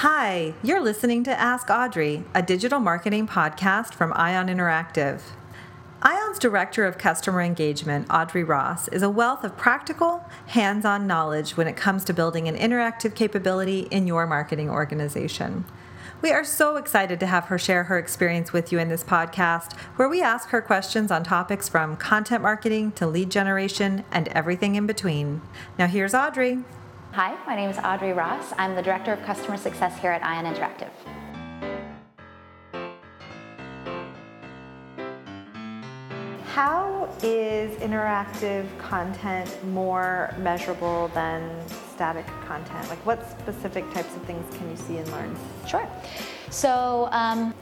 Hi, you're listening to Ask Audrey, a digital marketing podcast from Ion Interactive. Ion's Director of Customer Engagement, Audrey Ross, is a wealth of practical, hands on knowledge when it comes to building an interactive capability in your marketing organization. We are so excited to have her share her experience with you in this podcast, where we ask her questions on topics from content marketing to lead generation and everything in between. Now, here's Audrey. Hi, my name is Audrey Ross. I'm the Director of Customer Success here at Ion Interactive. How is interactive content more measurable than static content? Like, what specific types of things can you see and learn? Sure. So, um,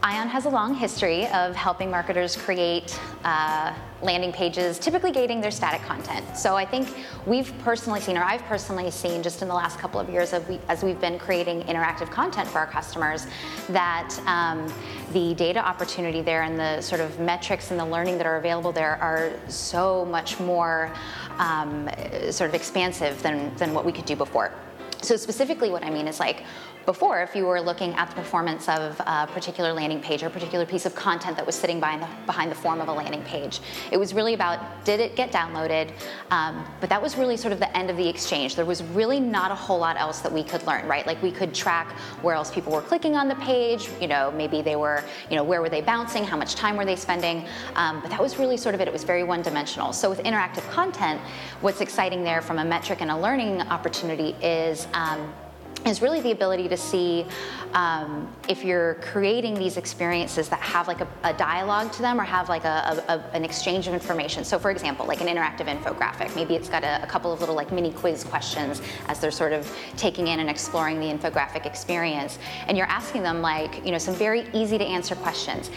Ion has a long history of helping marketers create uh, landing pages, typically gating their static content. So I think we've personally seen, or I've personally seen just in the last couple of years we, as we've been creating interactive content for our customers, that um, the data opportunity there and the sort of metrics and the learning that are available there are so much more um, sort of expansive than, than what we could do before. So specifically what I mean is like before, if you were looking at the performance of a particular landing page or a particular piece of content that was sitting behind the, behind the form of a landing page, it was really about did it get downloaded? Um, but that was really sort of the end of the exchange. There was really not a whole lot else that we could learn, right? Like we could track where else people were clicking on the page, you know, maybe they were, you know, where were they bouncing, how much time were they spending? Um, but that was really sort of it. It was very one dimensional. So with interactive content, what's exciting there from a metric and a learning opportunity is um, is really the ability to see um, if you're creating these experiences that have like a, a dialogue to them or have like a, a, an exchange of information. So for example, like an interactive infographic, maybe it's got a, couple of little like mini quiz questions as they're sort of taking in and exploring the infographic experience. And you're asking them like, you know, some very easy to answer questions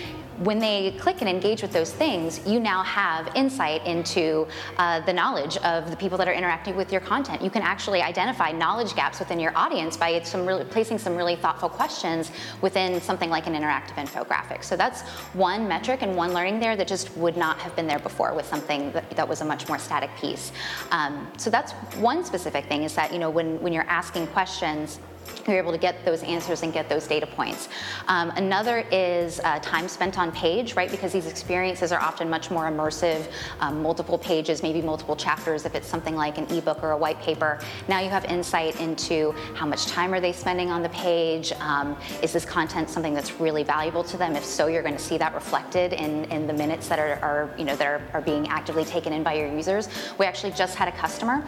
when they click and engage with those things, you now have insight into uh, the knowledge of the people that are interacting with your content. You can actually identify knowledge gaps within your audience by some really, placing some really thoughtful questions within something like an interactive infographic. So that's one metric and one learning there that just would not have been there before with something that, that was a much more static piece. Um, so that's one specific thing is that you know when, when you're asking questions you're able to get those answers and get those data points. Um, another is uh, time spent on page, right? Because these experiences are often much more immersive, um, multiple pages, maybe multiple chapters if it's something like an ebook or a white paper. Now you have insight into how much time are they spending on the page? Um, is this content something that's really valuable to them? If so, you're going to see that reflected in, in the minutes that are, are you know, that are, are being actively taken in by your users. We actually just had a customer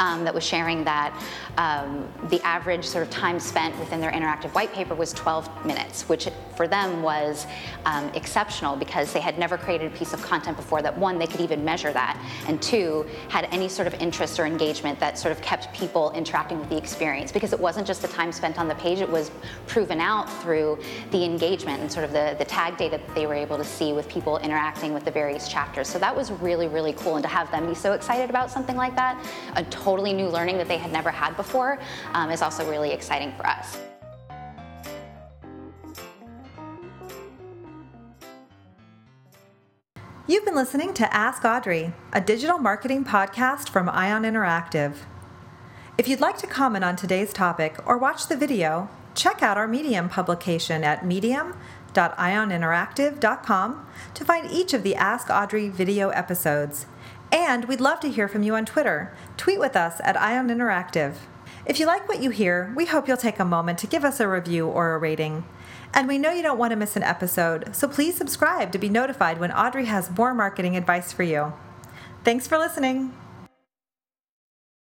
um, that was sharing that um, the average sort of time spent within their interactive white paper was 12 minutes, which for them was um, exceptional because they had never created a piece of content before that one, they could even measure that, and two, had any sort of interest or engagement that sort of kept people interacting with the experience because it wasn't just the time spent on the page, it was proven out through the engagement and sort of the, the tag data that they were able to see with people interacting with the various chapters. So that was really, really cool. And to have them be so excited about something like that, a totally new learning that they had never had before um, is also really exciting for us. You've been listening to Ask Audrey, a digital marketing podcast from Ion Interactive. If you'd like to comment on today's topic or watch the video, check out our Medium publication at medium.ioninteractive.com to find each of the Ask Audrey video episodes. And we'd love to hear from you on Twitter. Tweet with us at Ion Interactive. If you like what you hear, we hope you'll take a moment to give us a review or a rating. And we know you don't want to miss an episode, so please subscribe to be notified when Audrey has more marketing advice for you. Thanks for listening.